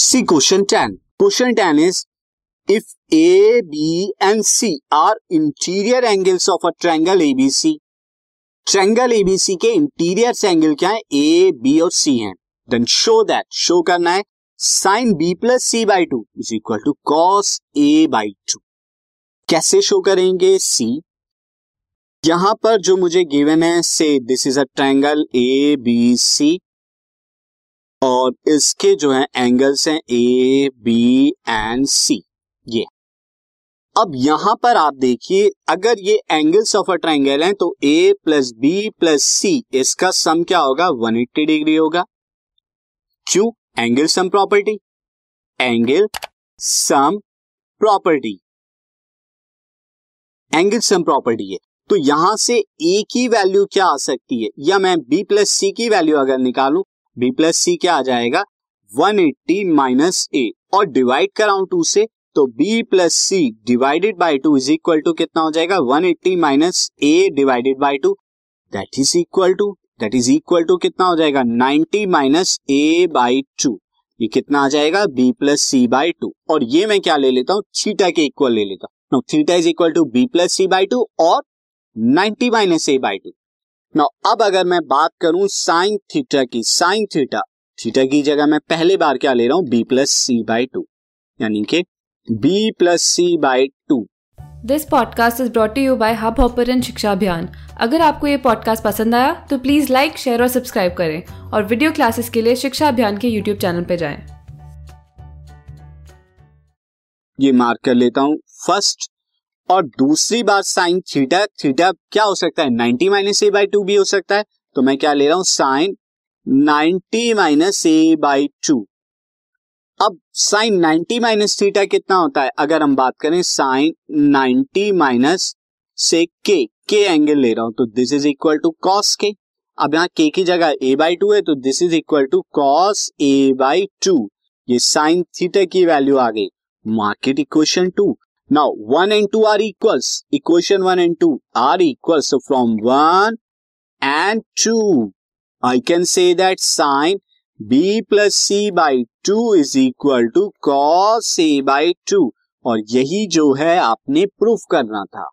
C question ten. Question ten is if A B and C are interior angles of a triangle ABC triangle ABC के interior angle क्या है? A B और C हैं। Then show that show करना है। Sine B plus C by two is equal to cos A by two कैसे show करेंगे? See यहाँ पर जो मुझे गिवन है से this is a triangle A B C और इसके जो है एंगल्स हैं ए बी एंड सी ये। अब यहाँ पर आप देखिए, अगर ये एंगल्स ऑफ़ अ ट्राइंगल हैं तो A plus B plus C इसका सम क्या होगा? 180 डिग्री होगा। क्यों angle sum property angle sum property angle sum property है तो यहाँ से ए की वैल्यू क्या आ सकती है? या मैं बी प्लस सी की वैल्यू अगर निकालूं बी प्लस सी क्या आ जाएगा? 180 एट्टी माइनस ए और डिवाइड कराऊं टू से तो B plus C divided by two is equal to कितना हो जाएगा? 180 eighty minus A divided by two that is equal to that is equal to कितना हो जाएगा? 90 माइनस ए बाई टू ये कितना आ जाएगा? B plus C by two और ये मैं क्या ले लेता हूँ? थीटा के इक्वल ले लेता हूँ. Theta is equal to B plus C by two और 90 minus A by two now अब अगर मैं बात करूँ साइन थीटा की साइन थीटा थीटा की जगह मैं पहले बार क्या ले रहा हूँ? B plus C by two यानी कि B plus C by two this podcast is brought you by Hub Hopper शिक्षा अभियान अगर आपको ये पॉडकास्ट पसंद आया तो प्लीज़ लाइक शेयर और सब्सक्राइब करें और वीडियो क्लासेस के लिए शिक्षा अभियान के यूट्यूब चैनल पर जाएँ। ये मार्क कर लेता हूँ. फ़र्स्ट और दूसरी बात साइन थीटा थीटा क्या हो सकता है? 90 माइनस ए बाई टू भी हो सकता है। तो मैं क्या ले रहा हूँ? Sine 90 minus A by two अब साइन 90 माइनस थीटा कितना होता है? अगर हम बात करें साइन 90 माइनस से के के एंगल ले रहा हूँ तो this is equal to cos के अब यहाँ के की जगह ए बाई टू है तो this is equal to cos A by two ये साइन थीटा की वैल्यू आ गई। Market equation two 1 and 2 are equals. Equation 1 and 2 are equals. So from 1 and 2, I can say that sine b plus c by 2 is equal to cos a by 2. और यही जो है आपने proof करना था